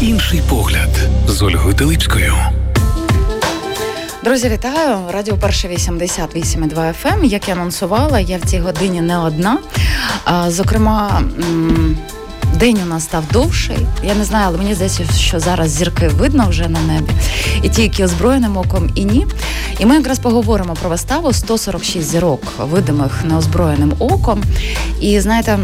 Інший погляд з Ольгою Теличкою. Друзі, вітаю! Радіо Перше 88,2 FM. Як я анонсувала, я в цій годині не одна. Зокрема, День у нас став довший. Я не знаю, але мені здається, що зараз зірки видно вже на небі, і ті, які озброєним оком, і ні. І ми якраз поговоримо про виставу 146 зірок, видимих неозброєним оком. І знаєте,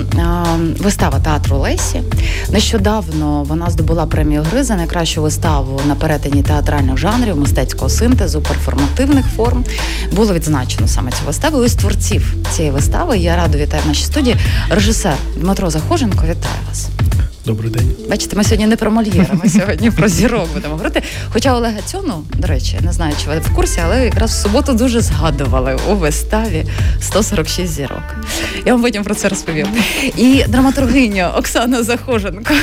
вистава театру Лесі. Нещодавно вона здобула премію гри за найкращу виставу на перетині театральних жанрів, мистецького синтезу, перформативних форм. Було відзначено саме цю виставу. І з творців цієї вистави я радо вітаю в нашій студії режисер Дмитро Захоженко. Вітаю вас. Peace. Добрий день. Бачите, ми сьогодні не про Мольєра, ми сьогодні про зірок будемо говорити. Хоча Олега Цьону, до речі, не знаю, чи ви в курсі, але якраз в суботу дуже згадували у виставі 146 зірок. Я вам потім про це розповім. І драматургиня Оксана Захоженко.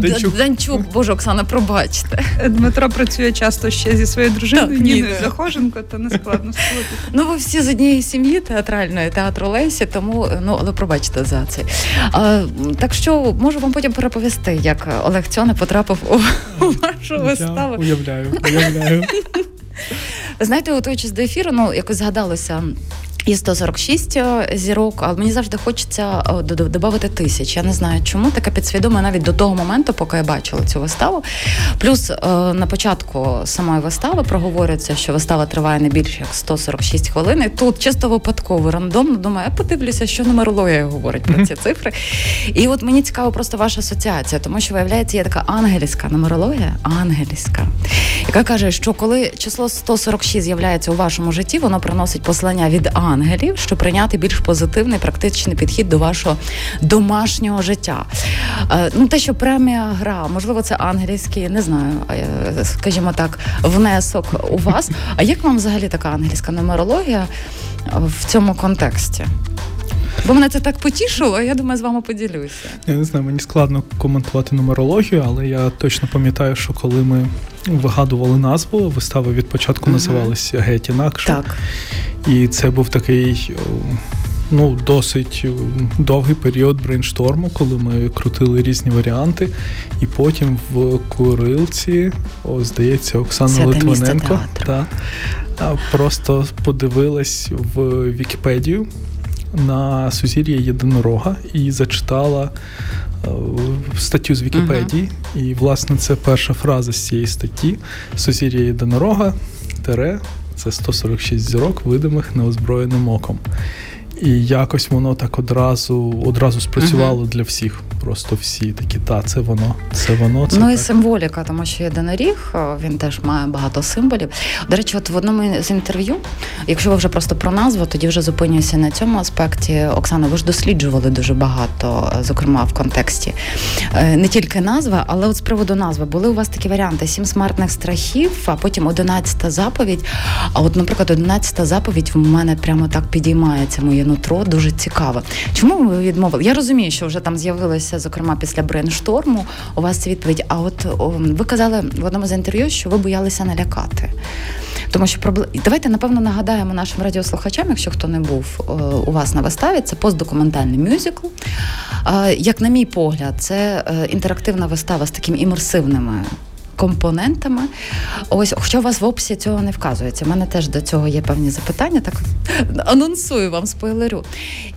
Данчук. Данчук, боже, Оксана, пробачте. Дмитро працює часто ще зі своєю дружиною Ніною Захоженко, то не складно сказати. Ну, ви всі з однієї сім'ї театральної театру Лесі, тому ну але пробачте за це. А, Так що можу вам потім переповісти, як Олег Цьоне потрапив у, у вашу виставу. Уявляю, уявляю. Знаєте, готуючись до ефіру, ну якось згадалося і 146 е, зірок, але мені завжди хочеться е, додати тисяч. Я не знаю, чому таке підсвідоме навіть до того моменту, поки я бачила цю виставу. Плюс е, на початку самої вистави проговорюється, що вистава триває не більше як 146 хвилин. І Тут чисто випадково рандомно думаю, я подивлюся, що нумерологія говорить про ці цифри. І от мені цікаво просто ваша асоціація, тому що виявляється, є така ангельська нумерологія, ангельська, яка каже, що коли число 146 з'являється у вашому житті, воно приносить послання від ангелів ангелів, щоб прийняти більш позитивний практичний підхід до вашого домашнього життя. Е, ну, те, що премія гра, можливо, це ангельський, не знаю, е, скажімо так, внесок у вас. А як вам взагалі така ангельська нумерологія в цьому контексті? Бо мене це так потішило, я думаю, з вами поділюся. Я не знаю, мені складно коментувати нумерологію, але я точно пам'ятаю, що коли ми вигадували назву, вистави від початку uh-huh. називалися геть інакше. Так. І це був такий. Ну, досить довгий період брейншторму, коли ми крутили різні варіанти, і потім в курилці, о, здається, Оксана Литвиненко та, просто подивилась в Вікіпедію на сузір'я єдинорога і зачитала е, статтю з Вікіпедії. Uh-huh. І, власне, це перша фраза з цієї статті: Сузір'я єдинорога, тере, це 146 зірок, видимих неозброєним оком. І якось воно так одразу одразу спрацювало uh-huh. для всіх. Просто всі такі, та це воно, це воно. Це ну так. і символіка, тому що єдиноріг, він теж має багато символів. До речі, от в одному з інтерв'ю, якщо ви вже просто про назву, тоді вже зупинюся на цьому аспекті. Оксана, ви ж досліджували дуже багато, зокрема в контексті е, не тільки назва, але от з приводу назви були у вас такі варіанти: сім смертних страхів, а потім одинадцята заповідь. А от, наприклад, одинадцята заповідь в мене прямо так підіймається моє нутро, дуже цікаво. Чому ви відмовили? Я розумію, що вже там з'явилося, зокрема, після брейншторму у вас відповідь. А от ви казали в одному з інтерв'ю, що ви боялися налякати. Тому що проблем... давайте напевно нагадаємо нашим радіослухачам, якщо хто не був у вас на виставі, це постдокументальний мюзикл. Як, на мій погляд, це е, інтерактивна вистава з такими імерсивними компонентами. Ось, хоча у вас в описі цього не вказується. У мене теж до цього є певні запитання, так анонсую вам спойлерю.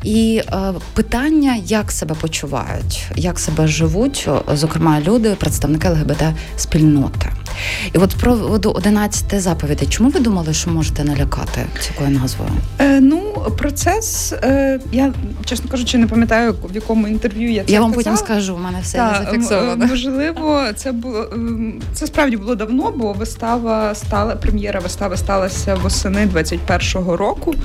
І е, питання, як себе почувають, як себе живуть, зокрема, люди, представники ЛГБТ-спільноти. І от про 11 заповідей. Чому ви думали, що можете налякати цікою назвою? Е, Ну, процес, е, я чесно кажучи, не пам'ятаю, в якому інтерв'ю я це Я вам казала. потім скажу, у мене все Та, зафіксовано. Можливо, це було це справді було давно, бо вистава стала прем'єра вистави сталася восени 21-го року.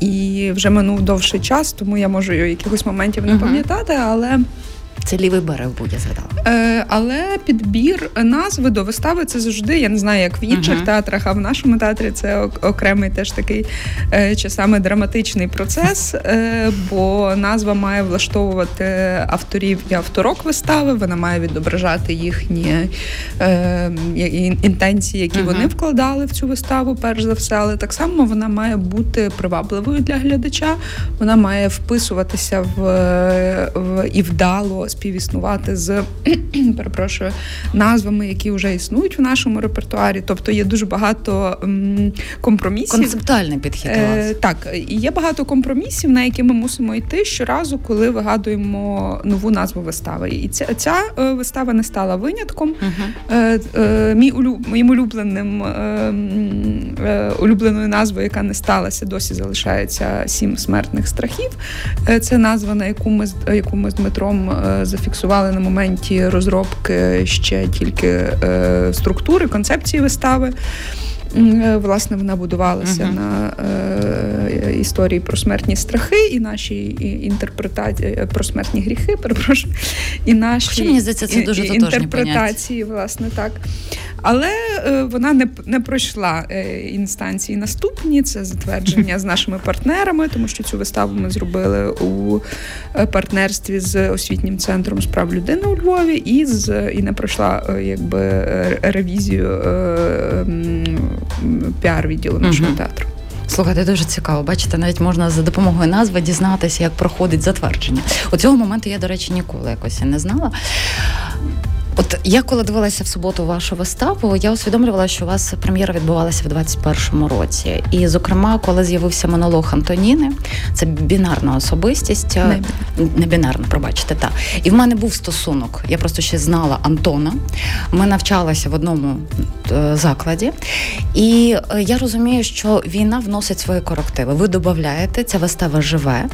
І вже минув довший час, тому я можу якихось моментів не пам'ятати, але це лівий берег буде згадала. Е, Але підбір назви до вистави це завжди. Я не знаю, як в інших uh-huh. театрах, а в нашому театрі це окремий теж такий е, часами драматичний процес, е, бо назва має влаштовувати авторів і авторок вистави. Вона має відображати їхні е, інтенції, які uh-huh. вони вкладали в цю виставу, перш за все. Але так само вона має бути привабливою для глядача. Вона має вписуватися в, в і вдало співіснувати з перепрошую назвами, які вже існують в нашому репертуарі. Тобто є дуже багато м, компромісів. Концептуальний підхід. у вас. Е, так, і є багато компромісів, на які ми мусимо йти щоразу, коли вигадуємо нову назву вистави. І ця, ця е, вистава не стала винятком. Угу. Е, е, мій улю, моїм улюбленим е, е, улюбленою назвою, яка не сталася, досі залишається сім смертних страхів. Е, це назва, на яку ми яку ми з Дмитром е, зафіксували на моменті розробки ще тільки е, структури, концепції вистави. Е, власне, вона будувалася uh-huh. на е, історії про смертні страхи і наші інтерпретації е, про смертні гріхи, перепрошую, і наші Хоча, мені здається, це дуже інтерпретації, власне, так. Але е, вона не не пройшла е, інстанції наступні. Це затвердження з нашими партнерами, тому що цю виставу ми зробили у партнерстві з освітнім центром справ людини у Львові, і з і не пройшла якби ревізію піар відділу нашого угу. театру. Слухайте, дуже цікаво. Бачите, навіть можна за допомогою назви дізнатися, як проходить затвердження. У цього моменту я, до речі, ніколи якось не знала. От я коли дивилася в суботу вашу виставу, я усвідомлювала, що у вас прем'єра відбувалася в 21-му році. І, зокрема, коли з'явився монолог Антоніни, це бінарна особистість, не, не бінарна, пробачте, та і в мене був стосунок. Я просто ще знала Антона. Ми навчалися в одному е, закладі, і е, я розумію, що війна вносить свої корективи. Ви додаєте, ця вистава живе,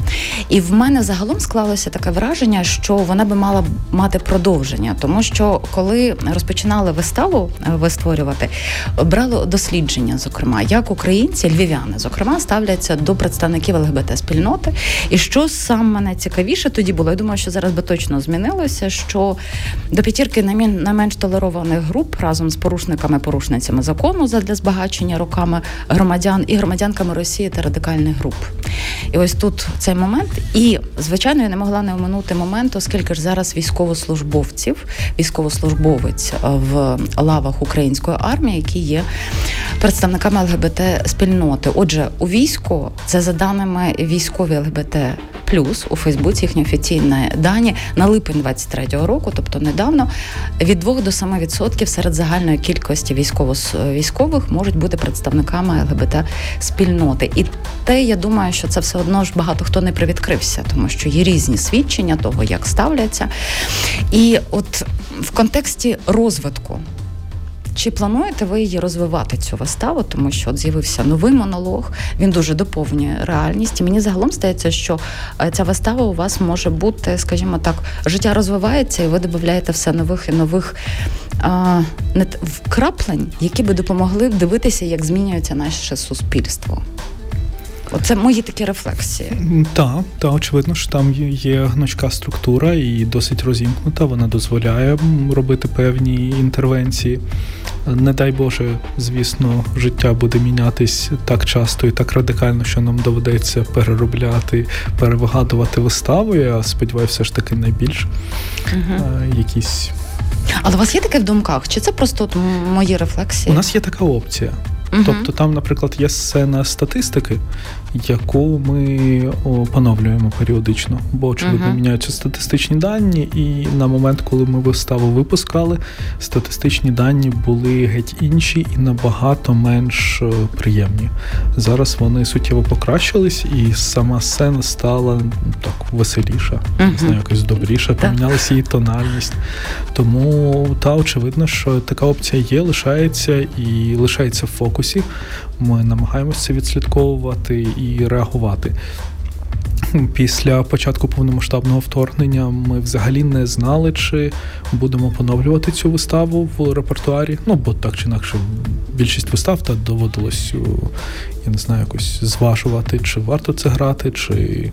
і в мене загалом склалося таке враження, що вона би мала мати продовження, тому що коли розпочинали виставу е, ви створювати, брали дослідження, зокрема, як українці, львів'яни, зокрема, ставляться до представників ЛГБТ спільноти. І що саме найцікавіше тоді було, я думаю, що зараз би точно змінилося, що до п'ятірки найменш толерованих груп разом з порушниками порушницями закону задля збагачення руками громадян і громадянками Росії та радикальних груп. І ось тут цей момент. І звичайно я не могла не оминути момент, оскільки ж зараз військовослужбовців, військово військовослужбовець е, в лавах української армії, які є представниками ЛГБТ спільноти. Отже, у війську це за даними військові ЛГБТ плюс у Фейсбуці їхні офіційні дані на липень 23-го року, тобто недавно, від 2 до 7% серед загальної кількості військових можуть бути представниками ЛГБТ спільноти. І те, я думаю, що це все одно ж багато хто не привідкрився, тому що є різні свідчення того, як ставляться. І от в контексті розвитку. Чи плануєте ви її розвивати цю виставу, тому що от з'явився новий монолог, він дуже доповнює реальність. І Мені загалом здається, що е, ця вистава у вас може бути, скажімо так, життя розвивається, і ви додаєте все нових і нових а, вкраплень, які би допомогли дивитися, як змінюється наше суспільство. Оце мої такі рефлексії. Так, та очевидно, що там є гнучка структура і досить розімкнута. Вона дозволяє робити певні інтервенції. Не дай Боже, звісно, життя буде мінятись так часто і так радикально, що нам доведеться переробляти, перевигадувати виставу. Я сподіваюся, все ж таки найбільш угу. якісь. Але у вас є таке в думках? Чи це просто от мої рефлексії? У нас є така опція. Тобто там, наприклад, є сцена статистики, яку ми поновлюємо періодично, бо очевидно угу. міняються статистичні дані, і на момент, коли ми виставу випускали, статистичні дані були геть інші і набагато менш е, приємні. Зараз вони суттєво покращились, і сама сцена стала так веселіша, угу. не знаю, якось добріша, помінялася її тональність. Тому та очевидно, що така опція є, лишається і лишається в фокусі. Ми намагаємося відслідковувати і реагувати. Після початку повномасштабного вторгнення ми взагалі не знали, чи будемо поновлювати цю виставу в репертуарі. Ну, бо так чи інакше, більшість вистав та доводилось, я не знаю, якось зважувати, чи варто це грати, чи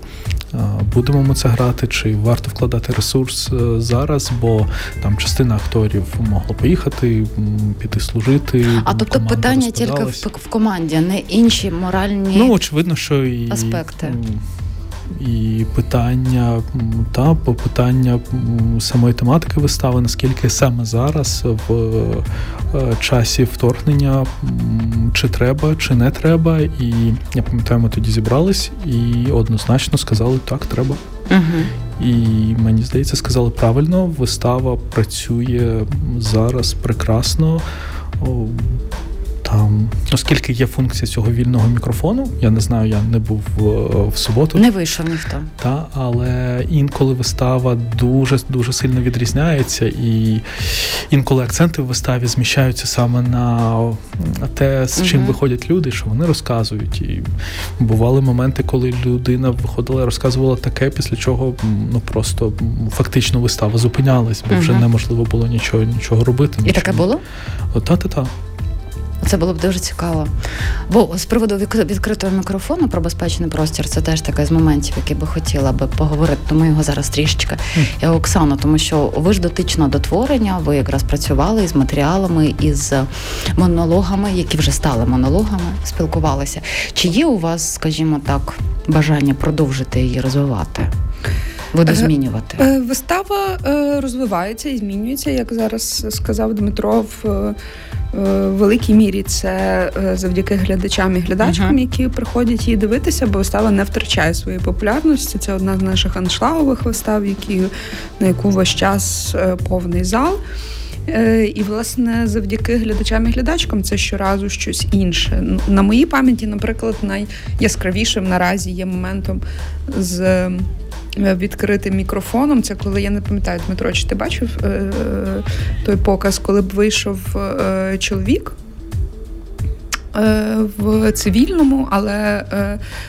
будемо ми це грати, чи варто вкладати ресурс е, зараз, бо там частина акторів могла поїхати, піти служити. А тобто питання тільки в, в команді, не інші моральні ну очевидно, що і аспекти і питання та питання самої тематики вистави, наскільки саме зараз в е, часі вторгнення чи треба, чи не треба. І я пам'ятаю, ми тоді зібрались і однозначно сказали, так, треба. Угу. І мені здається, сказали правильно, вистава працює зараз прекрасно. Там, оскільки є функція цього вільного мікрофону, я не знаю, я не був в, е, суботу. Не вийшов ніхто. Та, але інколи вистава дуже дуже сильно відрізняється, і інколи акценти в виставі зміщаються саме на те, з чим угу. виходять люди, що вони розказують. І бували моменти, коли людина виходила і розказувала таке, після чого ну просто фактично вистава зупинялась, бо угу. вже неможливо було нічого нічого робити. І таке було? Та-та-та. Це було б дуже цікаво. Бо з приводу відкритого мікрофону про безпечний простір це теж таке з моментів, які би хотіла би поговорити. Тому його зараз трішечки. Я Оксана, тому що ви ж дотично до творення, ви якраз працювали із матеріалами, із монологами, які вже стали монологами, спілкувалися. Чи є у вас, скажімо так, бажання продовжити її розвивати? Видозмінювати? Е, вистава е, розвивається і змінюється, як зараз сказав Дмитро. в Е, в великій мірі це е, завдяки глядачам і глядачкам, uh-huh. які приходять її дивитися, бо вистава не втрачає своєї популярності. Це одна з наших аншлагових вистав, які, на яку весь час е, повний зал. І, власне, завдяки глядачам і глядачкам це щоразу щось інше. На моїй пам'яті, наприклад, найяскравішим наразі є моментом з Е, відкритим мікрофоном. Це коли я не пам'ятаю, Дмитро, чи ти бачив е, той показ, коли б вийшов е, чоловік. В цивільному, але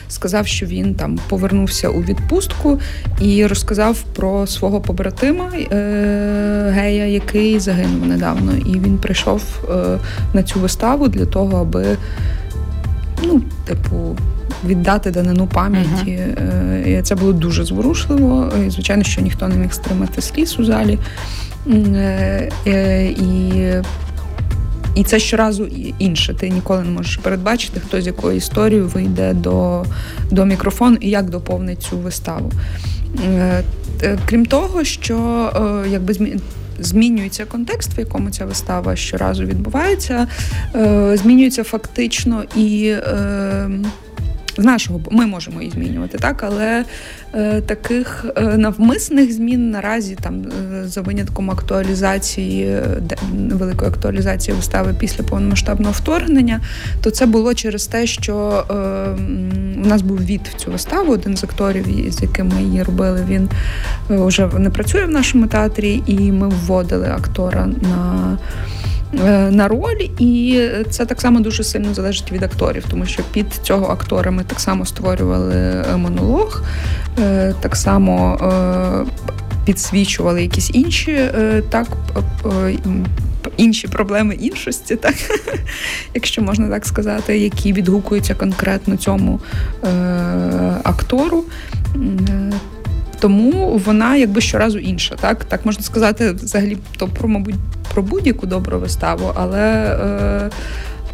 сказав, що він там повернувся у відпустку і розказав про свого побратима гея, який загинув недавно. І він прийшов на цю виставу для того, аби ну, типу, віддати данину пам'яті. Uh-huh. Це було дуже зворушливо. І, Звичайно, що ніхто не міг стримати сліз у залі. Е, е, і і це щоразу інше. Ти ніколи не можеш передбачити, хто з якою історією вийде до до мікрофону і як доповнить цю виставу. Крім того, що якби змінюється контекст, в якому ця вистава щоразу відбувається, змінюється фактично і з нашого ми можемо її змінювати, так але е, таких е, навмисних змін наразі там е, за винятком актуалізації е, великої актуалізації вистави після повномасштабного вторгнення, то це було через те, що е, у нас був від в цю виставу. Один з акторів, з яким ми її робили, він вже не працює в нашому театрі, і ми вводили актора на. Е, на роль, і це так само дуже сильно залежить від акторів, тому що під цього актора ми так само створювали е, монолог, е, так само підсвічували якісь інші так. Інші проблеми іншості, так якщо можна так сказати, які відгукуються конкретно цьому е, актору. Тому вона якби щоразу інша. Так так можна сказати, взагалі то про, мабуть, про будь-яку добру виставу, але. Е,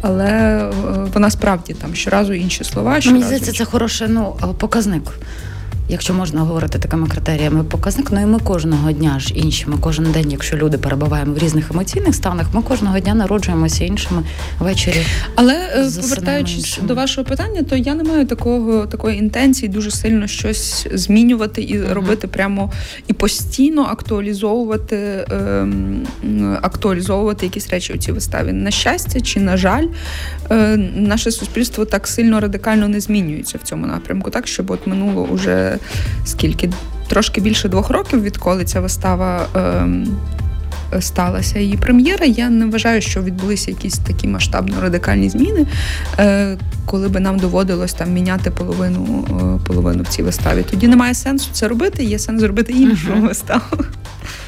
але е, вона справді там щоразу інші слова. Щоразу Мені здається, це хороший ну, показник якщо можна говорити такими критеріями, показник. Ну і ми кожного дня ж інші. Ми кожен день, якщо люди перебуваємо в різних емоційних станах, ми кожного дня народжуємося іншими ввечері. Але е, повертаючись до вашого питання, то я не маю такого такої інтенції дуже сильно щось змінювати і uh-huh. робити прямо і постійно актуалізовувати ем, актуалізовувати якісь речі у цій виставі. На щастя, чи на жаль, е, наше суспільство так сильно радикально не змінюється в цьому напрямку, так щоб от минуло уже скільки трошки більше двох років, відколи ця вистава. Ем, Сталася її прем'єра. Я не вважаю, що відбулися якісь такі масштабно радикальні зміни, е, коли би нам доводилось там міняти половину е, половину в цій виставі. Тоді немає сенсу це робити, є сенс зробити іншу uh-huh. виставу.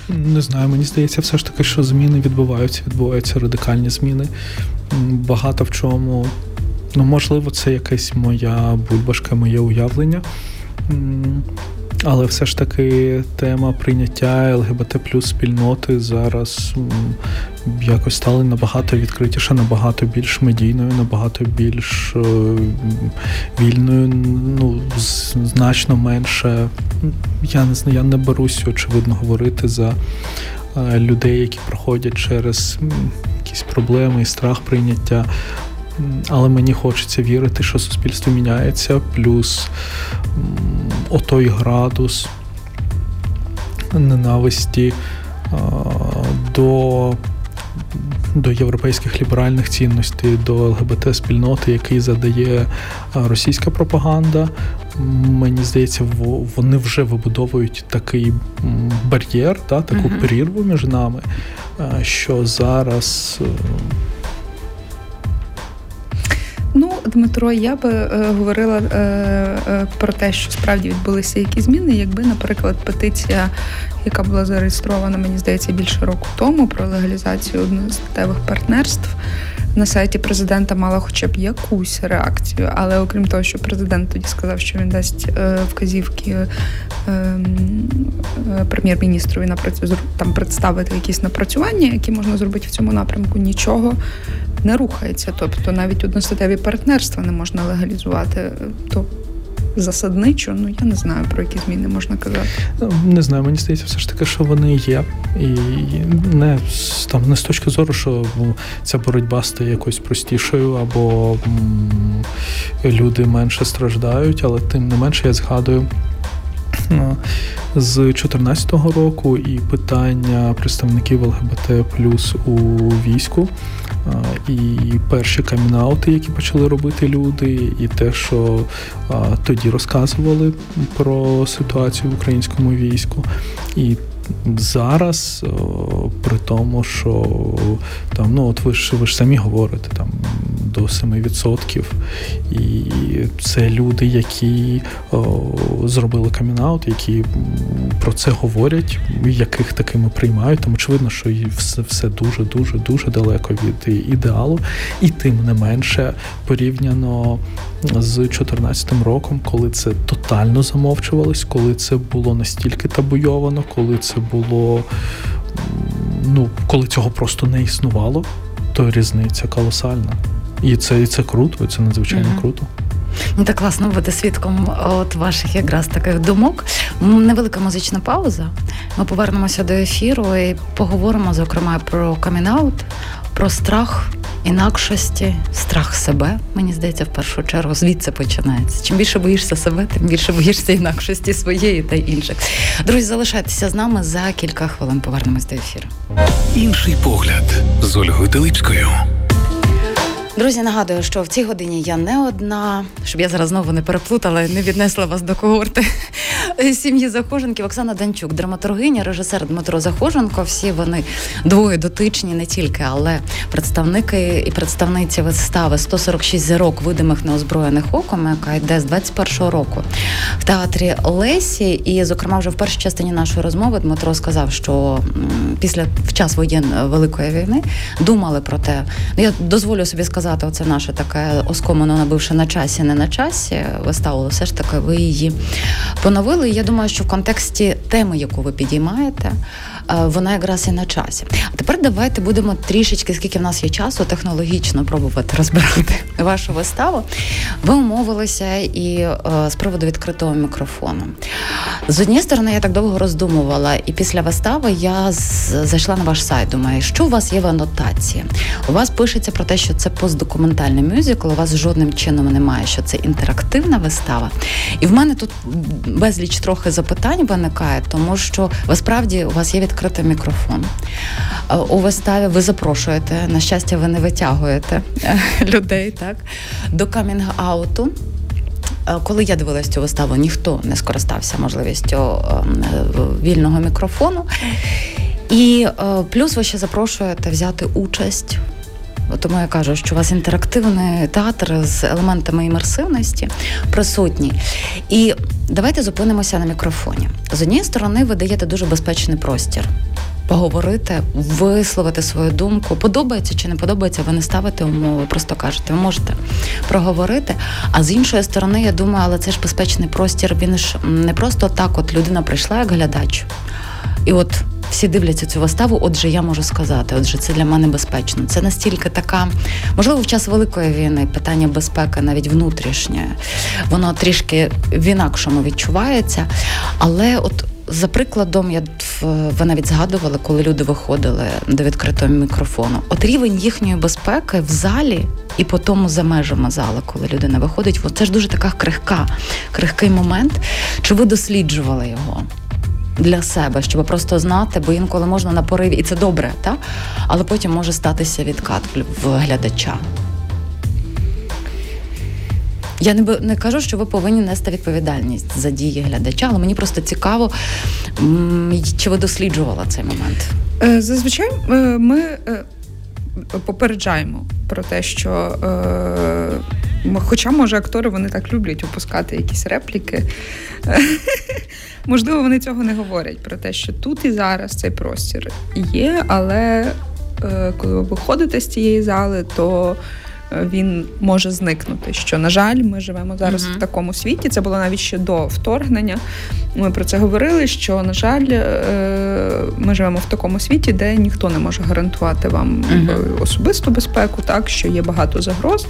Не знаю, мені здається, все ж таки, що зміни відбуваються, відбуваються радикальні зміни. Багато в чому, ну можливо, це якась моя бульбашка, моє уявлення. Але все ж таки тема прийняття ЛГБТ плюс спільноти зараз якось стали набагато відкритіше, набагато більш медійною, набагато більш е, вільною, ну значно менше. Я не знаю, я не берусь, очевидно, говорити за е, людей, які проходять через якісь проблеми і страх прийняття. Але мені хочеться вірити, що суспільство міняється, плюс отой градус ненависті до до європейських ліберальних цінностей, до ЛГБТ-спільноти, який задає російська пропаганда. Мені здається, вони вже вибудовують такий бар'єр, та, таку uh-huh. перірву між нами, що зараз. Ну, Дмитро, я би е, говорила е, е, про те, що справді відбулися якісь зміни, якби, наприклад, петиція яка була зареєстрована, мені здається, більше року тому про легалізацію одностатевих партнерств. На сайті президента мала хоча б якусь реакцію, але окрім того, що президент тоді сказав, що він дасть е, вказівки е, е, прем'єр-міністрові на там представити якісь напрацювання, які можна зробити в цьому напрямку, нічого не рухається. Тобто навіть одностатеві партнерства не можна легалізувати. То засадничо, ну я не знаю, про які зміни можна казати. Не знаю, мені здається, все ж таки, що вони є. І не там не з точки зору, що ця боротьба стає якось простішою, або м- люди менше страждають, але тим не менше я згадую. З 2014 року і питання представників ЛГБТ плюс у війську і перші камінаути, які почали робити люди, і те, що тоді розказували про ситуацію в українському війську. І зараз, при тому, що там, ну от ви ж ви ж самі говорите, там до 7%. І це люди, які зробили камінаут, які про це говорять, яких такими приймають. Тому очевидно, що все все дуже дуже дуже далеко від ідеалу, і тим не менше порівняно з 2014 роком, коли це тотально замовчувалось, коли це було настільки табуйовано, коли це було. Ну, коли цього просто не існувало, то різниця колосальна. І це і це круто, і це надзвичайно mm-hmm. круто. Ну, Так класно бути свідком от ваших якраз таких думок. Невелика музична пауза. Ми повернемося до ефіру і поговоримо, зокрема, про камінаут, про страх інакшості, страх себе. Мені здається, в першу чергу звідси починається. Чим більше боїшся себе, тим більше боїшся інакшості своєї та інших. Друзі, залишайтеся з нами за кілька хвилин. Повернемось до ефіру. Інший погляд з Ольгою Теличкою. Друзі, нагадую, що в цій годині я не одна, щоб я зараз знову не переплутала і не віднесла вас до когорти сім'ї Захоженків. Оксана Данчук, драматургиня, режисер Дмитро Захоженко. Всі вони двоє дотичні, не тільки, але представники і представниці вистави «146 зірок видимих неозброєних оком, яка йде з 21-го року в театрі Лесі. І, зокрема, вже в першій частині нашої розмови Дмитро сказав, що після в час воєн великої війни думали про те. Ну, я дозволю собі сказати сказати, оце наше таке оскомано набивши на часі, не на часі виставу, все ж таки ви її поновили. І я думаю, що в контексті теми, яку ви підіймаєте, вона якраз і на часі. А тепер давайте будемо трішечки, скільки в нас є часу, технологічно пробувати розбирати вашу виставу. Ви умовилися і е, з приводу відкритого мікрофону. З однієї сторони, я так довго роздумувала, і після вистави я зайшла на ваш сайт. Думаю, що у вас є в анотації? У вас пишеться про те, що це постдокументальний мюзикл, у вас жодним чином немає, що це інтерактивна вистава. І в мене тут безліч трохи запитань виникає, тому що ви справді у вас є відкритий мікрофон. Е, у виставі ви запрошуєте, на щастя, ви не витягуєте е, людей так, до камінг-ауту. Е, коли я дивилась цю виставу, ніхто не скористався можливістю вільного мікрофону. І плюс ви ще запрошуєте взяти участь тому я кажу, що у вас інтерактивний театр з елементами імерсивності присутній. І давайте зупинимося на мікрофоні. З однієї сторони, ви даєте дуже безпечний простір. Поговорити, висловити свою думку, подобається чи не подобається, ви не ставите умови, просто кажете, ви можете проговорити. А з іншої сторони, я думаю, але це ж безпечний простір. Він ж не просто так, от людина прийшла як глядач, і от всі дивляться цю виставу. Отже, я можу сказати, отже, це для мене безпечно. Це настільки така, можливо, в час великої війни питання безпеки, навіть внутрішнє, воно трішки в інакшому відчувається. Але от. За прикладом, я ви навіть згадували, коли люди виходили до відкритого мікрофону. От рівень їхньої безпеки в залі і по тому за межами зали, коли людина виходить, це ж дуже така крихка, крихкий момент. Чи ви досліджували його? Для себе, щоб просто знати, бо інколи можна на пориві, і це добре, так? але потім може статися відкат в глядача. Я не не кажу, що ви повинні нести відповідальність за дії глядача, але мені просто цікаво, чи ви досліджувала цей момент. Е, зазвичай е, ми е, попереджаємо про те, що хоча, може, актори вони так люблять опускати якісь репліки. Можливо, вони цього не говорять про те, що тут і зараз цей простір є, але коли ви виходите з цієї зали, то він може зникнути. Що, на жаль, ми живемо зараз uh-huh. в такому світі. Це було навіть ще до вторгнення. Ми про це говорили. Що, на жаль, е, ми живемо в такому світі, де ніхто не може гарантувати вам uh-huh. особисту безпеку, так що є багато загроз,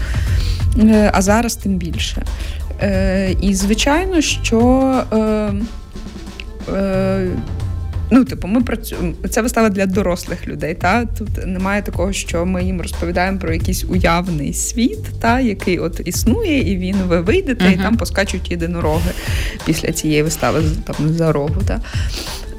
е, а зараз тим більше. І звичайно, що. Ну, типу, ми працюємо. Це вистава для дорослих людей. Та тут немає такого, що ми їм розповідаємо про якийсь уявний світ, та який от існує, і він ви вийдете, uh-huh. і там поскачуть єдинороги після цієї вистави там за рогу. Та.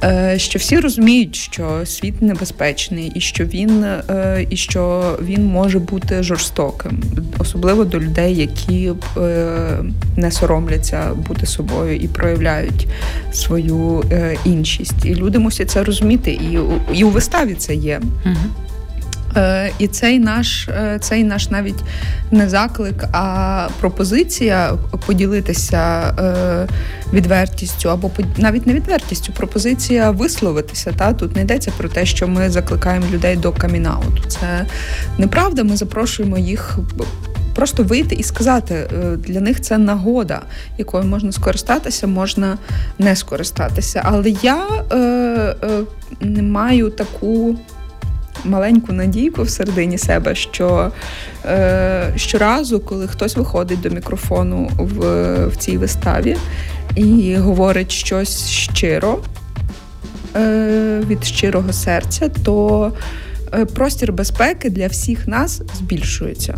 Е, що всі розуміють, що світ небезпечний, і що він е, і що він може бути жорстоким, особливо до людей, які е, не соромляться бути собою і проявляють свою іншість. І люди мусять це розуміти, і і у виставі це є. Угу. Е, і цей наш е, цей наш навіть не заклик, а пропозиція поділитися е, відвертістю, або навіть не відвертістю, пропозиція висловитися. Та Тут не йдеться про те, що ми закликаємо людей до камінауту. Це неправда. Ми запрошуємо їх. Просто вийти і сказати, для них це нагода, якою можна скористатися, можна не скористатися. Але я е, е, не маю таку маленьку надійку всередині себе, що е, щоразу, коли хтось виходить до мікрофону в, в цій виставі і говорить щось щиро е, від щирого серця, то е, простір безпеки для всіх нас збільшується.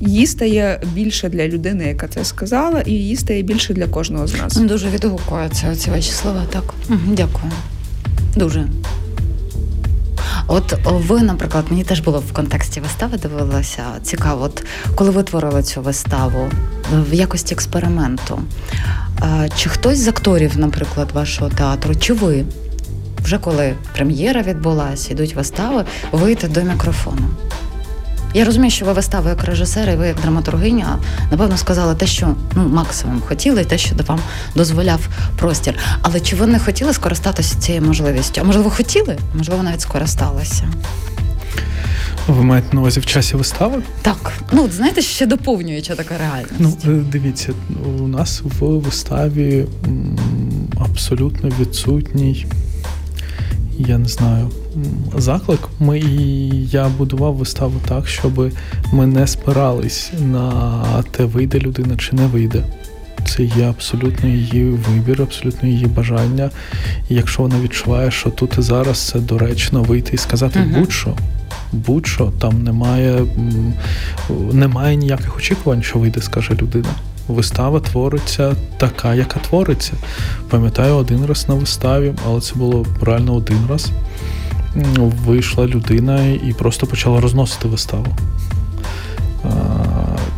Її стає більше для людини, яка це сказала, і її стає більше для кожного з нас. Дуже відгукуються ці ваші слова. Так, дякую. Дуже. От ви, наприклад, мені теж було в контексті вистави, дивилася цікаво, от коли ви творили цю виставу в якості експерименту, чи хтось з акторів, наприклад, вашого театру, чи ви вже коли прем'єра відбулася, йдуть вистави, вийти до мікрофону? Я розумію, що ви вистави як режисер, і ви як драматургиня, напевно, сказали те, що ну максимум хотіли, і те, що вам дозволяв простір. Але чи ви не хотіли скористатися цією можливістю? А можливо, хотіли? Можливо, навіть скористалися. Ви маєте на увазі в часі вистави? Так. Ну, знаєте, ще доповнююча така реальність. Ну, дивіться, у нас в виставі абсолютно відсутній я не знаю, заклик. Ми і я будував виставу так, щоб ми не спирались на те, вийде людина чи не вийде. Це є абсолютно її вибір, абсолютно її бажання. І якщо вона відчуває, що тут і зараз це доречно вийти і сказати uh-huh. будь-що, будь-що, там немає, немає ніяких очікувань, що вийде, скаже людина вистава твориться така, яка твориться. Пам'ятаю, один раз на виставі, але це було реально один раз. Вийшла людина і просто почала розносити виставу.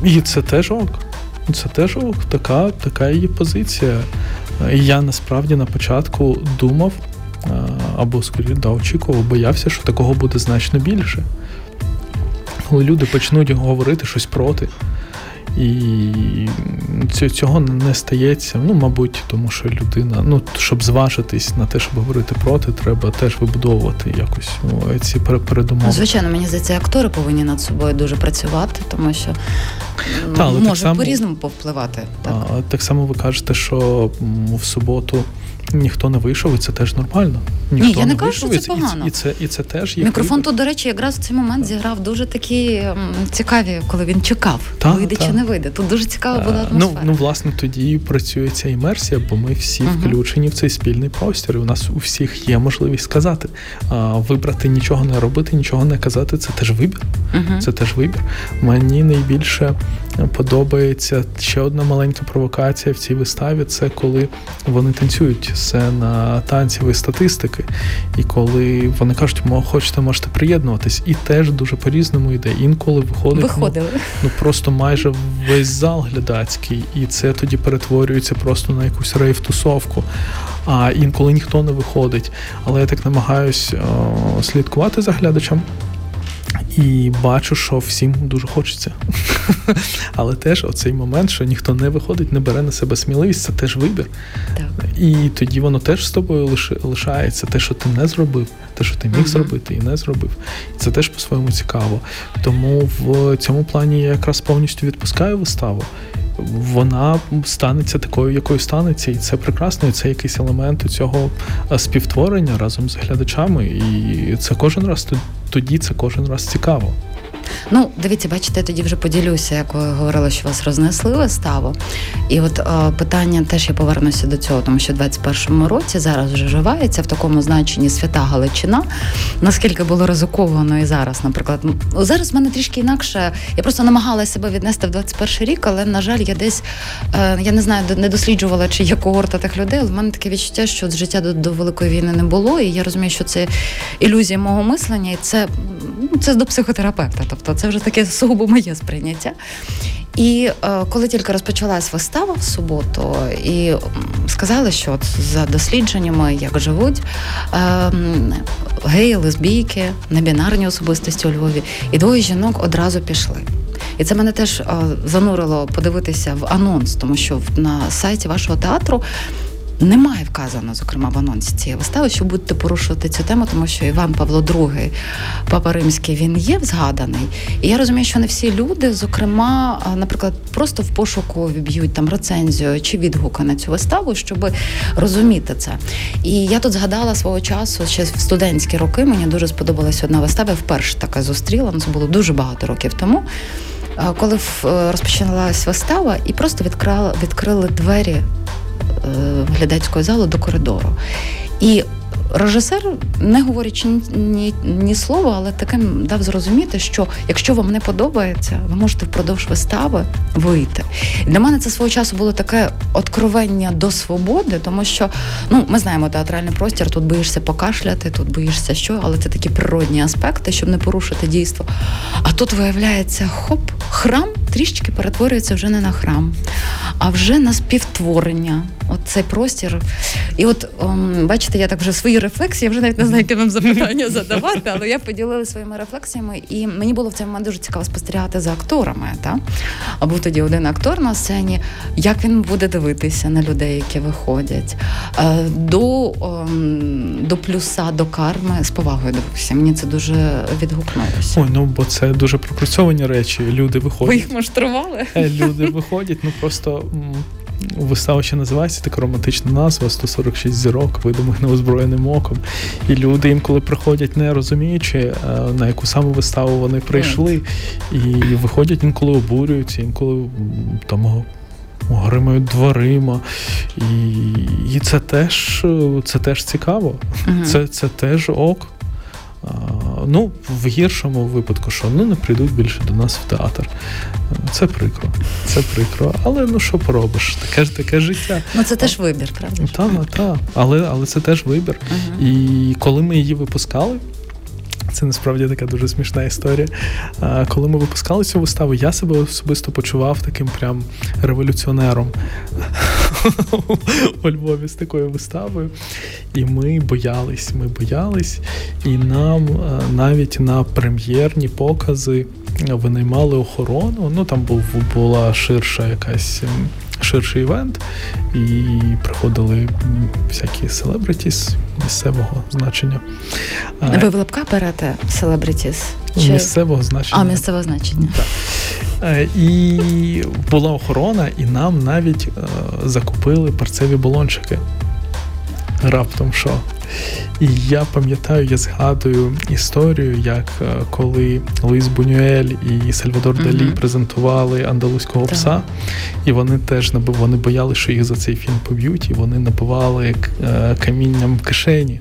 І це теж ок. Це теж ок, така, така її позиція. І я насправді на початку думав, або скоріше да, очікував, боявся, що такого буде значно більше. Коли люди почнуть говорити щось проти. І цього не стається, ну, мабуть, тому що людина, ну, щоб зважитись на те, щоб говорити проти, треба теж вибудовувати якось ну, ці передумови. Звичайно, мені здається, актори повинні над собою дуже працювати, тому що Та, але може само, по-різному повпливати. Так. А, так само ви кажете, що в суботу ніхто не вийшов, і це теж нормально. Ніхто Ні, я не, не кажу, що це погано. І, і це і це теж є мікрофон. Тут, до речі, якраз в цей момент зіграв дуже такі цікаві, коли він чекав, та, вийде та. чи не вийде. Тут дуже цікава була ну, атмосфера. Ну ну власне тоді працює ця імерсія, бо ми всі uh включені в цей спільний простір. і У нас у всіх є можливість сказати. А, Вибрати нічого не робити, нічого не казати. Це теж вибір. uh Це теж вибір. Мені найбільше подобається ще одна маленька провокація в цій виставі це коли вони танцюють все на танціві статистики, і коли вони кажуть, хочете, можете приєднуватись, і теж дуже по-різному йде. Інколи виходить ну, Виходили. Ну, ну просто майже весь зал глядацький, і це тоді перетворюється просто на якусь рейв-тусовку. А інколи ніхто не виходить. Але я так намагаюсь о, слідкувати за глядачем. І бачу, що всім дуже хочеться. Але теж оцей момент, що ніхто не виходить, не бере на себе сміливість, це теж вибір. Так. І тоді воно теж з тобою лишається. Те, що ти не зробив, те, що ти міг uh-huh. зробити і не зробив. І це теж по-своєму цікаво. Тому в цьому плані я якраз повністю відпускаю виставу. Вона станеться такою, якою станеться, і це прекрасно. і Це якийсь елемент цього співтворення разом з глядачами, і це кожен раз тоді це кожен раз цікаво. Ну, дивіться, бачите, я тоді вже поділюся, як ви говорили, що вас рознесли виставу. І от о, питання теж я повернуся до цього, тому що в 21-му році зараз вже вживається в такому значенні свята Галичина. Наскільки було ризиковано і зараз, наприклад, зараз в мене трішки інакше. Я просто намагалася себе віднести в 21 рік, але на жаль, я десь е, я не знаю, не досліджувала, чи є когорта тих людей. але в мене таке відчуття, що з життя до, до великої війни не було. І я розумію, що це ілюзія мого мислення, і це, ну, це до психотерапевта. Тобто це вже таке сугубо моє сприйняття. І е, коли тільки розпочалась вистава в суботу, і сказали, що от за дослідженнями, як живуть е, геї, лесбійки, небінарні особистості у Львові, і двоє жінок одразу пішли. І це мене теж е, занурило подивитися в анонс, тому що на сайті вашого театру немає вказано, зокрема, в анонсі цієї вистави, що будете порушувати цю тему, тому що Іван Павло II, Папа Римський, він є згаданий. І я розумію, що не всі люди, зокрема, наприклад, просто в пошуку вб'ють там рецензію чи відгуки на цю виставу, щоб розуміти це. І я тут згадала свого часу, ще в студентські роки мені дуже сподобалася одна вистава. Я вперше така зустріла. Ну, це було дуже багато років тому. Коли розпочиналась вистава, і просто відкрали, відкрили двері Е, глядацької зали до коридору. І режисер, не говорячи ні, ні, ні слова, але таким дав зрозуміти, що якщо вам не подобається, ви можете впродовж вистави вийти. Для мене це свого часу було таке откровення до свободи, тому що ну ми знаємо театральний простір, тут боїшся покашляти, тут боїшся що, але це такі природні аспекти, щоб не порушити дійство. А тут виявляється, хоп, храм трішки перетворюється вже не на храм, а вже на співтворення. От цей простір. І от ом, бачите, я так вже свої рефлексії, я вже навіть не знаю, яке вам запитання задавати, але я поділилася своїми рефлексіями, і мені було в цей момент дуже цікаво спостерігати за акторами. Та? А був тоді один актор на сцені, як він буде дивитися на людей, які виходять. Е, до ем, до плюса, до карми з повагою дивився. Мені це дуже відгукнулося. Ой, ну бо це дуже пропрацьовані речі. Люди виходять. Ви їх муштрували? Е, люди виходять, ну просто. Вистава ще називається така романтична назва 146 зірок, видимих неозброєним оком. І люди інколи приходять, не розуміючи, е, на яку саме виставу вони прийшли, і виходять інколи обурюються, інколи там гримають дверима. І і це теж це теж цікаво. Це, Це теж ок. Ну, в гіршому випадку, що ну не прийдуть більше до нас в театр. Це прикро, це прикро. Але ну що поробиш? Таке ж таке життя. Ну це теж вибір, правда? Так, так. Але але це теж вибір. Uh-huh. І коли ми її випускали. Це насправді така дуже смішна історія. Коли ми випускали цю виставу, я себе особисто почував таким прям революціонером у Львові з такою виставою. І ми боялись, ми боялись, і нам навіть на прем'єрні покази винаймали охорону. Ну там був була ширша якась ширший івент, і приходили всякі селебритіс місцевого значення. Ви в лапка берете селебритіс? Чи... Місцевого значення. А, місцевого значення. Так. Е, і була охорона, і нам навіть е, закупили перцеві балончики. Раптом що. І я пам'ятаю, я згадую історію, як е, коли Луїс Бунюель і Сальвадор Далі mm-hmm. презентували андалузького пса, і вони теж вони боялися, що їх за цей фільм поб'ють, і вони набивали е, камінням в кишені.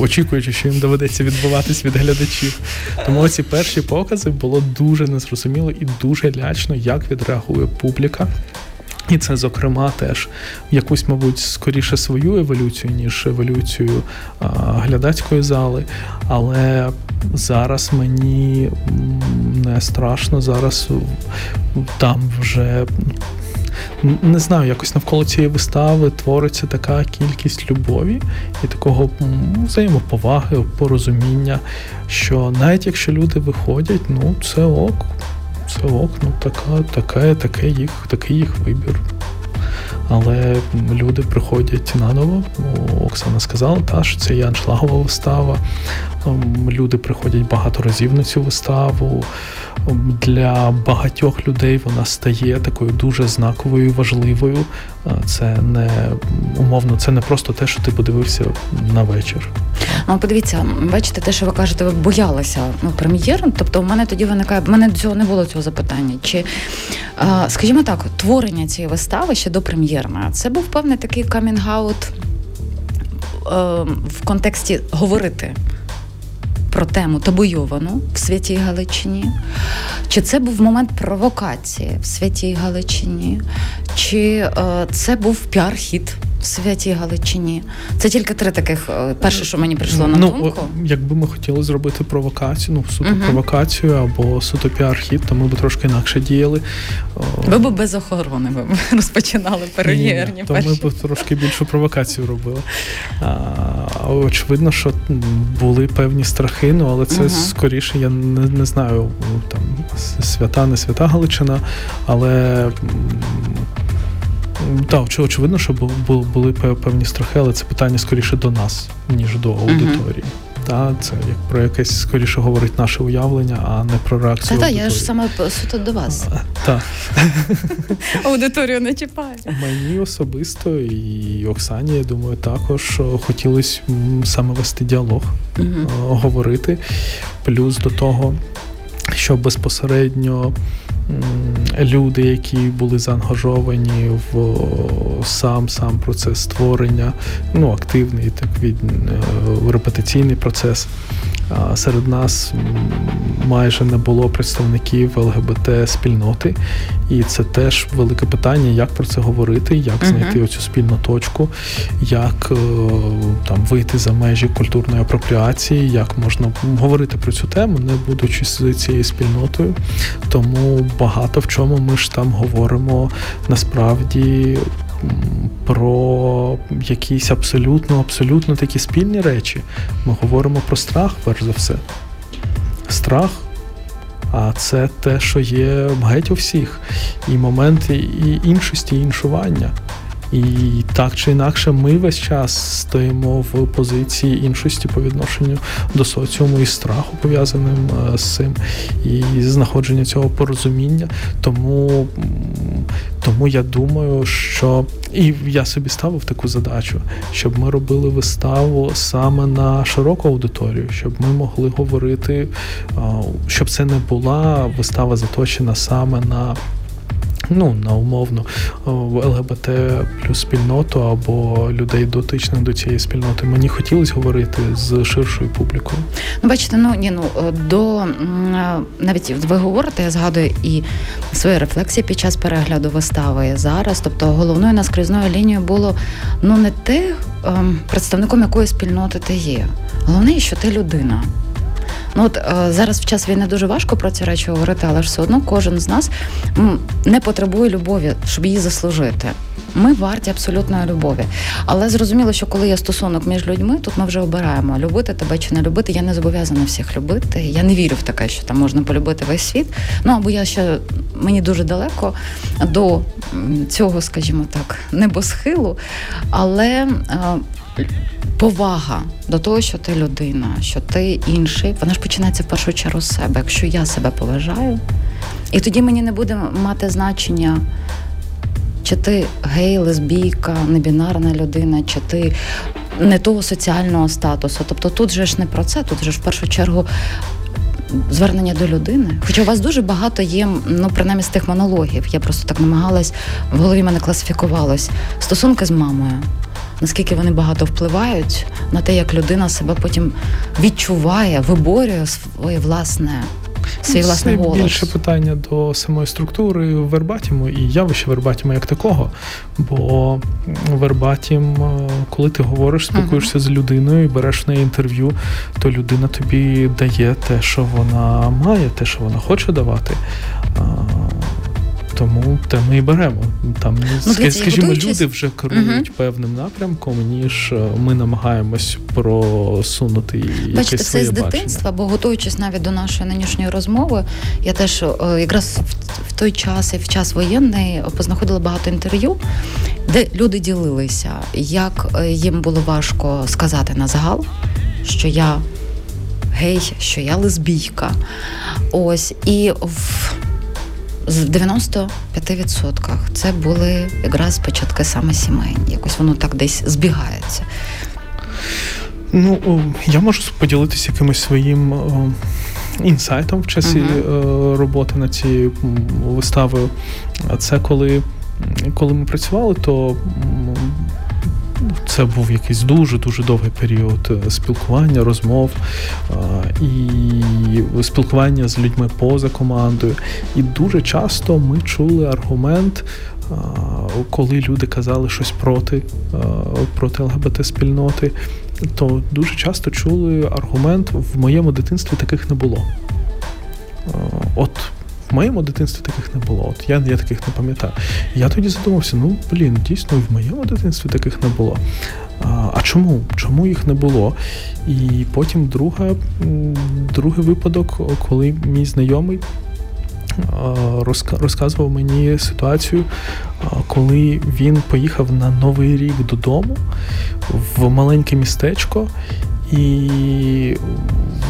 очікуючи, що їм доведеться відбуватись від глядачів. Тому ці перші покази було дуже незрозуміло і дуже лячно, як відреагує публіка. І це, зокрема, теж якусь, мабуть, скоріше свою еволюцію, ніж еволюцію а, глядацької зали. Але зараз мені не страшно, зараз там вже. Не знаю, якось навколо цієї вистави твориться така кількість любові і такого взаємоповаги, порозуміння, що навіть якщо люди виходять, ну це ок, ок, ну така, таке, таке їх, такий їх вибір. Але люди приходять наново. Оксана сказала, та, що це є аншлагова вистава. Люди приходять багато разів на цю виставу для багатьох людей вона стає такою дуже знаковою, важливою. Це не умовно, це не просто те, що ти подивився на вечір. Ну, подивіться, бачите, те, що ви кажете, ви боялися ну, прем'єр. Тобто, у мене тоді виникає, в мене цього не було цього запитання. Чи, скажімо так, творення цієї вистави ще до прем'єрної, це був певний такий камінг-аут в контексті говорити про тему табуйовану в Святій Галичині? Чи це був момент провокації в Святій Галичині? Чи е, це був піар-хід в Святій Галичині. Це тільки три таких. Е, перше, що мені прийшло на ну, думку. Якби ми хотіли зробити провокацію, ну суто е провокацію або суто піар-хід, то ми б трошки інакше діяли. Ви б без охорони ви розпочинали перевірні. То ми б трошки більшу провокацію робили. А, Очевидно, що були певні страхи, ну але це uh скоріше, я не, не знаю, там свята, не свята Галичина, але так, очевидно, що були певні страхи, але це питання скоріше до нас, ніж до аудиторії. Та, це як про якесь скоріше говорить наше уявлення, а не про реакцію. Так, я ж саме суто до вас. Так. Аудиторію не чіпає. Мені особисто і Оксані, я думаю, також хотілося саме вести діалог, говорити. Плюс до того, що безпосередньо люди, які були заангажовані в сам сам процес створення, ну активний так від е, репетиційний процес. Серед нас майже не було представників ЛГБТ-спільноти, і це теж велике питання, як про це говорити, як знайти uh-huh. оцю спільну точку, як е, там вийти за межі культурної апропріації, як можна говорити про цю тему, не будучи з цією спільнотою. Тому багато в чому ми ж там говоримо насправді про якісь абсолютно абсолютно такі спільні речі. Ми говоримо про страх, перш за все. Страх. А це те, що є геть у всіх, і моменти і іншості, і іншування. І так чи інакше, ми весь час стоїмо в позиції іншості по відношенню до соціуму і страху, пов'язаним е, з цим, і знаходження цього порозуміння. Тому, Тому я думаю, що і я собі ставив таку задачу, щоб ми робили виставу саме на широку аудиторію, щоб ми могли говорити, щоб це не була вистава заточена саме на ну на умовно ЛГБТ плюс спільноту або людей дотичних до цієї спільноти. Мені хотілося говорити з ширшою публікою. Ну, бачите, ну ні, ну до навіть ви говорите, я згадую і свої рефлексії під час перегляду вистави зараз. Тобто головною наскрізною лінією було ну не ти ем, представником якої спільноти ти є. Головне, що ти людина. Ну от е, зараз в час війни дуже важко про ці речі говорити, але ж все одно кожен з нас не потребує любові, щоб її заслужити. Ми варті абсолютної любові. Але зрозуміло, що коли є стосунок між людьми, тут ми вже обираємо любити тебе чи не любити. Я не зобов'язана всіх любити. Я не вірю в таке, що там можна полюбити весь світ. Ну або я ще мені дуже далеко до цього, скажімо так, небосхилу. Але е, повага до того, що ти людина, що ти інший, вона ж починається в першу чергу з себе. Якщо я себе поважаю, і тоді мені не буде мати значення. Чи ти гей, лесбійка, небінарна людина, чи ти не того соціального статусу. Тобто тут же ж не про це, тут же ж в першу чергу звернення до людини. Хоча у вас дуже багато є, ну принаймні з тих монологів. Я просто так намагалась, в голові мене класифікувалось стосунки з мамою наскільки вони багато впливають на те, як людина себе потім відчуває, виборює своє власне. Свій власний Це голос. більше питання до самої структури вербатіму і явища вербатіму як такого. Бо вербатім, е, коли ти говориш, спілкуєшся uh-huh. з людиною і береш в неї інтерв'ю, то людина тобі дає те, що вона має, те, що вона хоче давати. Тому те ми і беремо. Там ну, дивіться, скажімо, готуючись... люди вже керують uh певним напрямком, ніж е, ми намагаємось просунути якесь Бачите, своє це з дитинства, бо готуючись навіть до нашої нинішньої розмови, я теж е, якраз в той час і в час воєнний познаходила багато інтерв'ю, де люди ділилися, як е, їм було важко сказати на загал, що я гей, що я лесбійка. Ось і в в 95% це були якраз початки саме сімейні. Якось воно так десь збігається. Ну, я можу поділитися якимось своїм інсайтом в часі uh-huh. роботи над цією виставою. А Це коли, коли ми працювали, то це був якийсь дуже-дуже довгий період е, спілкування, розмов і спілкування з людьми поза командою. І дуже часто ми чули аргумент. Коли люди казали щось проти проти ЛГБТ-спільноти, то дуже часто чули аргумент в моєму дитинстві таких не було. От в моєму дитинстві таких не було. От я я таких не пам'ятаю. Я тоді задумався: ну блін, дійсно, в моєму дитинстві таких не було. А, а чому? Чому їх не було? І потім друга, другий випадок, коли мій знайомий. Розказував мені ситуацію, коли він поїхав на Новий рік додому в маленьке містечко, і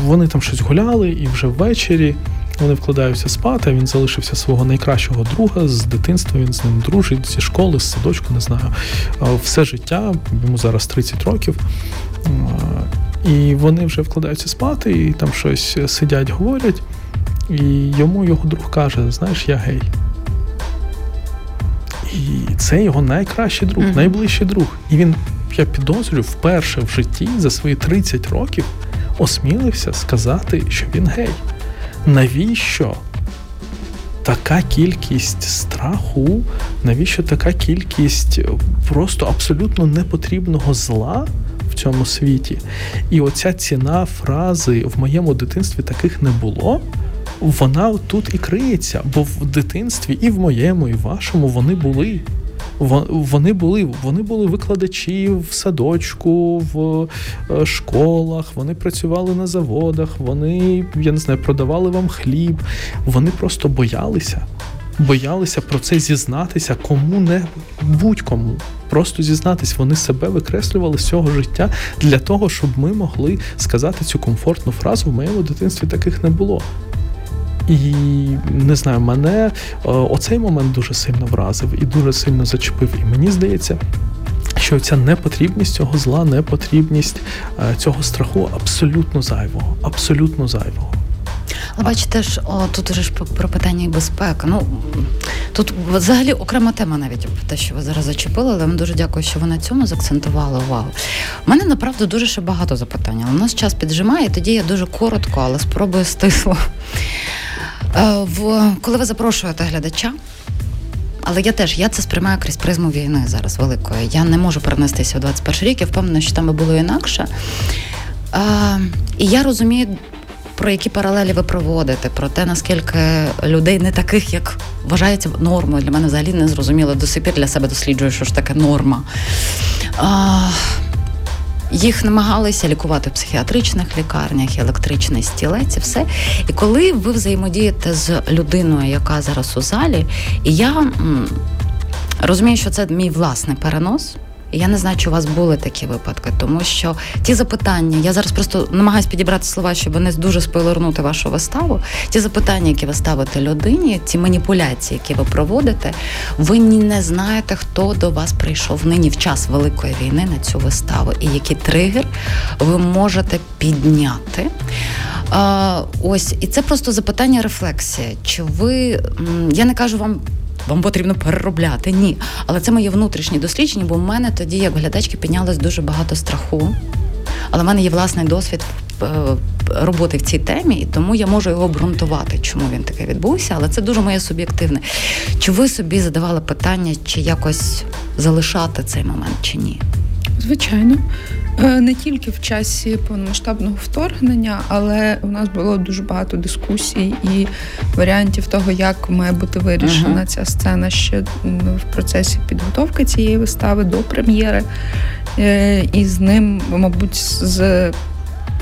вони там щось гуляли, і вже ввечері вони вкладаються спати. Він залишився свого найкращого друга з дитинства. Він з ним дружить зі школи, з садочку, не знаю. Все життя йому зараз 30 років. І вони вже вкладаються спати, і там щось сидять, говорять. І йому його друг каже: Знаєш, я гей. І це його найкращий друг, mm-hmm. найближчий друг. І він, я підозрюю, вперше в житті за свої 30 років осмілився сказати, що він гей навіщо така кількість страху, навіщо така кількість просто абсолютно непотрібного зла в цьому світі? І оця ціна фрази в моєму дитинстві таких не було. Вона тут і криється, бо в дитинстві і в моєму, і в вашому вони були. Вони були вони були викладачі в садочку, в е, школах, вони працювали на заводах, вони, я не знаю, продавали вам хліб. Вони просто боялися. Боялися про це зізнатися кому-небудь, будь-кому. Просто зізнатись, вони себе викреслювали з цього життя для того, щоб ми могли сказати цю комфортну фразу в моєму дитинстві таких не було. І не знаю, мене е, оцей момент дуже сильно вразив і дуже сильно зачепив. І мені здається. Що ця непотрібність цього зла, непотрібність е, цього страху абсолютно зайвого, абсолютно зайвого. Але бачите ж, о, тут вже ж про питання і безпеки. Ну тут взагалі окрема тема, навіть те, що ви зараз зачепили, але вам дуже дякую, що ви на цьому закцентували увагу. У мене направду дуже ще багато запитань. але У нас час піджимає, тоді я дуже коротко, але спробую стисло. Е, в коли ви запрошуєте глядача. Але я теж я це сприймаю крізь призму війни зараз великої. Я не можу перенестися у 21 рік, я впевнена, що там би було інакше. А, е, І я розумію, про які паралелі ви проводите, про те, наскільки людей не таких, як вважається нормою. Для мене взагалі не зрозуміло до сих пір для себе досліджую, що ж таке норма. А, їх намагалися лікувати в психіатричних лікарнях, електричний стілець, і все. І коли ви взаємодієте з людиною, яка зараз у залі, і я розумію, що це мій власний перенос. Я не знаю, чи у вас були такі випадки, тому що ті запитання, я зараз просто намагаюся підібрати слова, щоб не дуже спойлернути вашу виставу. Ті запитання, які ви ставите людині, ті маніпуляції, які ви проводите, ви не знаєте, хто до вас прийшов нині в час великої війни на цю виставу, і який тригер ви можете підняти. Ось, і це просто запитання рефлексія. Чи ви я не кажу вам вам потрібно переробляти. Ні. Але це моє внутрішнє дослідження, бо в мене тоді, як глядачки, піднялось дуже багато страху. Але в мене є власний досвід е, роботи в цій темі, і тому я можу його обґрунтувати, чому він таке відбувся. Але це дуже моє суб'єктивне. Чи ви собі задавали питання, чи якось залишати цей момент, чи ні? Звичайно. Е, не тільки в часі повномасштабного вторгнення, але у нас було дуже багато дискусій і варіантів того, як має бути вирішена uh-huh. ця сцена ще в процесі підготовки цієї вистави до прем'єри. Е, і з ним, мабуть, з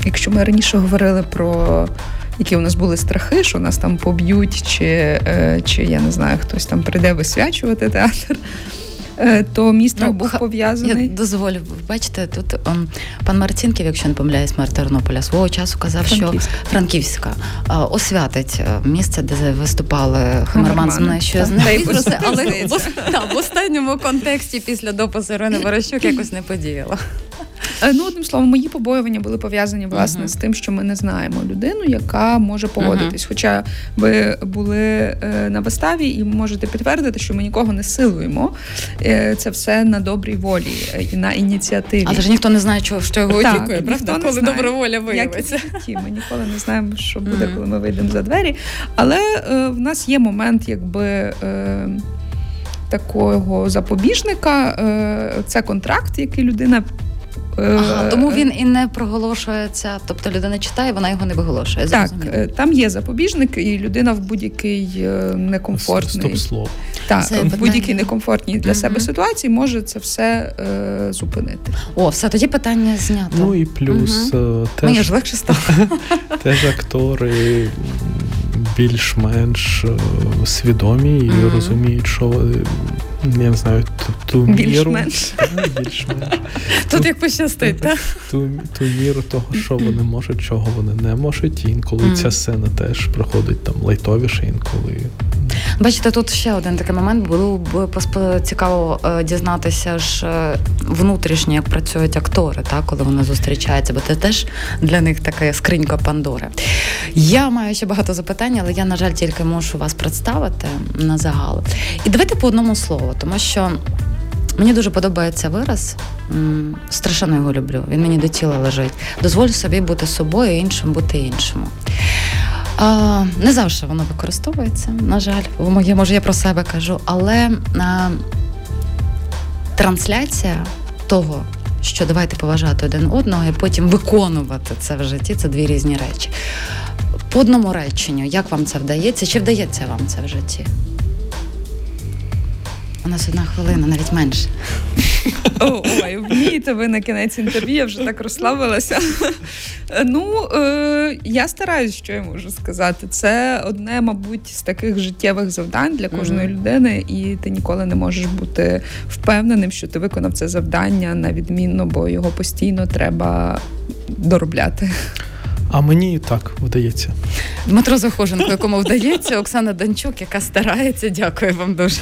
якщо ми раніше говорили про. Які у нас були страхи, що нас там поб'ють, чи е, чи я не знаю, хтось там прийде висвячувати театр. Е, то місто ну, був пов'язаний. Я дозволю. Бачите, тут он, ем, пан Марцінків, якщо не помиляюсь, мер Тернополя, свого часу казав, Франківська. що Франківська освятить е, місце, де виступали Хамерман з мною, що але в останньому контексті після допису Ірини Верещук якось не подіяло. Е, ну, одним словом, мої побоювання були пов'язані власне uh-huh. з тим, що ми не знаємо людину, яка може погодитись. Uh-huh. Хоча ви були е, на виставі і можете підтвердити, що ми нікого не силуємо. Е, це все на добрій волі і на ініціативі. Але ж ніхто не знає, що, що його так, очікує, правда? Коли добра воля виявиться. Як Ми ніколи не знаємо, що буде, uh-huh. коли ми вийдемо за двері. Але е, в нас є момент, якби. Е, Такого запобіжника це контракт, який людина Ага, е, Тому він і не проголошується. Тобто людина читає, вона його не виголошує. Так, е, там є запобіжник, і людина в будь-який е, некомфортний Стоп Так, це в будь-якій некомфортній для uh себе ситуації може це все е, зупинити. О, все тоді питання знято. Ну і плюс uh теж, Мені ж легше стало. теж актори більш-менш свідомі і uh розуміють, що я не знаю, ту, ту більш-менш. більш-менш. Тут як пощастить, так? Ту, ту міру того, що вони можуть, чого вони не можуть. І інколи mm. ця сцена теж проходить там лайтовіше, інколи. Бачите, тут ще один такий момент. Було б цікаво е, дізнатися ж е, внутрішньо, як працюють актори, так, коли вони зустрічаються, бо це теж для них така скринька Пандори. Я маю ще багато запитань, але я, на жаль, тільки можу вас представити на загал. І давайте по одному слову, тому що. Мені дуже подобається вираз. Страшенно його люблю. Він мені до тіла лежить. Дозволь собі бути собою, іншим бути іншому. А, Не завжди воно використовується, на жаль, я може я про себе кажу, але а, трансляція того, що давайте поважати один одного і потім виконувати це в житті це дві різні речі. По одному реченню, як вам це вдається, чи вдається вам це в житті? У нас одна хвилина, навіть менше. Ой, вмієте ви на кінець інтерв'ю, я вже так розслабилася. Ну, е, я стараюсь, що я можу сказати. Це одне, мабуть, з таких життєвих завдань для кожної mm-hmm. людини, і ти ніколи не можеш бути впевненим, що ти виконав це завдання на відмінно, бо його постійно треба доробляти. А мені так вдається. Дмитро Захоженко, якому вдається, Оксана Данчук, яка старається. Дякую вам дуже.